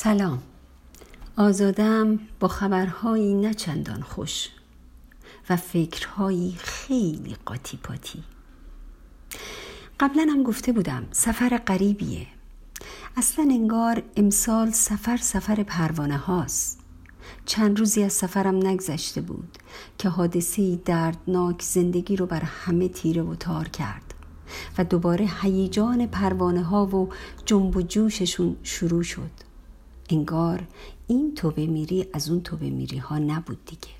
سلام. آزادم با خبرهایی نه چندان خوش و فکرهایی خیلی قاطی پاتی قبلا هم گفته بودم سفر غریبیه. اصلا انگار امسال سفر سفر پروانه هاست. چند روزی از سفرم نگذشته بود که حادثه دردناک زندگی رو بر همه تیره و تار کرد و دوباره هیجان پروانه ها و جنب و جوششون شروع شد. انگار این توبه میری از اون توبه میری ها نبود دیگه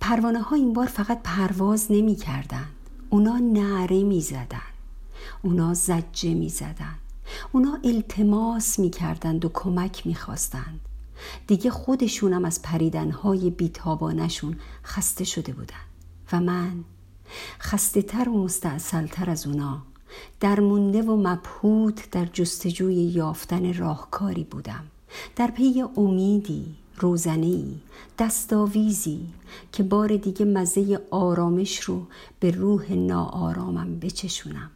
پروانه ها این بار فقط پرواز نمی کردن. اونا نعره می زدن. اونا زجه می زدن. اونا التماس می کردند و کمک می خواستند. دیگه خودشونم از پریدنهای بیتابانشون خسته شده بودن و من خسته تر و مستعصلتر از اونا درمونده و مبهوت در جستجوی یافتن راهکاری بودم. در پی امیدی روزنی دستاویزی که بار دیگه مزه آرامش رو به روح ناآرامم بچشونم.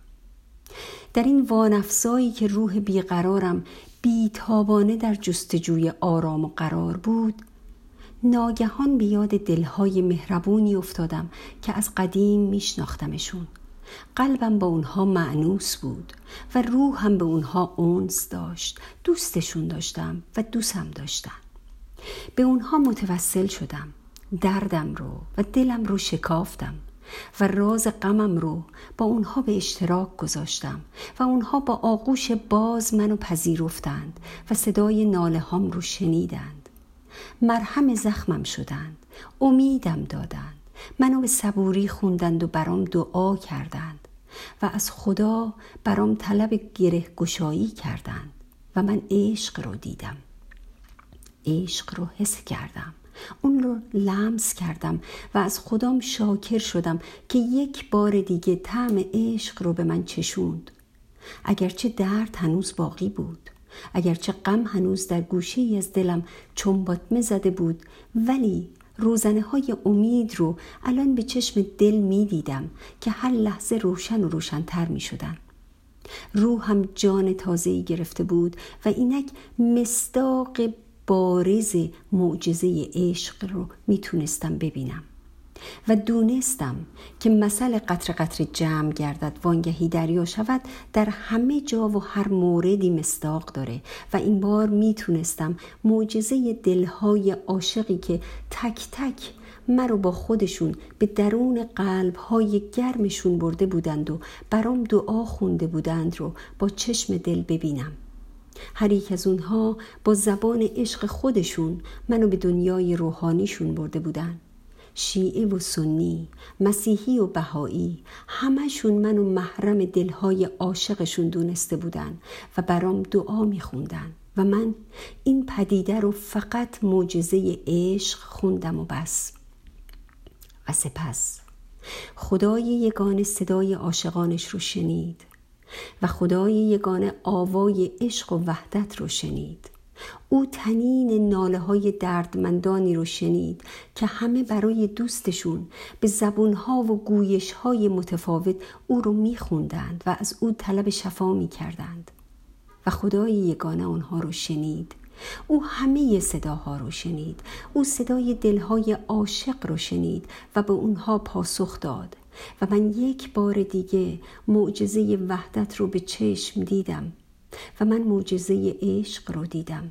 در این وانفسایی که روح بیقرارم بیتابانه در جستجوی آرام و قرار بود ناگهان به یاد دلهای مهربونی افتادم که از قدیم میشناختمشون. قلبم با اونها معنوس بود و روحم به اونها اونس داشت دوستشون داشتم و دوستم داشتم به اونها متوسل شدم دردم رو و دلم رو شکافتم و راز غمم رو با اونها به اشتراک گذاشتم و اونها با آغوش باز منو پذیرفتند و صدای ناله هام رو شنیدند. مرهم زخمم شدند امیدم دادند. منو به صبوری خوندند و برام دعا کردند و از خدا برام طلب گره گشایی کردند و من عشق رو دیدم. عشق رو حس کردم. اون رو لمس کردم و از خدام شاکر شدم که یک بار دیگه طعم عشق رو به من چشوند. اگرچه درد هنوز باقی بود اگرچه غم هنوز در گوشه ای از دلم چنباتمه زده بود ولی روزنه های امید رو الان به چشم دل می دیدم که هر لحظه روشن و روشنتر می شدن. روحم جان تازه‌ای گرفته بود و اینک مستاق بارز معجزه عشق رو می‌تونستم ببینم و دونستم که مثل قطر قطر جمع گردد وانگهی دریا شود در همه جا و هر موردی مستاق داره. و این بار می‌تونستم معجزه دلهای عاشقی که تک تک مرا با خودشون به درون قلبهای گرمشون برده بودند و برام دعا خونده بودند رو با چشم دل ببینم. هر یک از اونها با زبان عشق خودشون منو به دنیای روحانیشون برده بودن شیعه و سنی مسیحی و بهایی همشون منو محرم دلهای عاشقشون دونسته بودن و برام دعا میخوندن و من این پدیده رو فقط معجزه عشق خوندم و بس. و سپس خدای یگان صدای عاشقانش رو شنید و خدای یگانه آوای عشق و وحدت رو شنید. او تنین ناله های دردمندانی رو شنید که همه برای دوستشون به زبونها و گویش های متفاوت او رو میخوندند و از او طلب شفا می‌کردند. و خدای یگانه آنها رو شنید. او همه صداها رو شنید. او صدای دلهای عاشق رو شنید و به اونها پاسخ داد. و من یک بار دیگه معجزه وحدت رو به چشم دیدم. و من معجزه عشق رو دیدم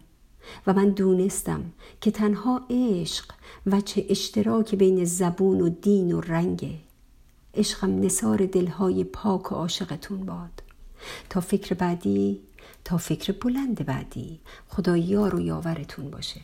و من دونستم که تنها عشق و چه اشتراک بین زبون و دین و رنگه عشقم نصار دلهای پاک و عاشقتون باد. تا فکر بعدی تا فکر بلند بعدی خدا یار و یاورتون باشه.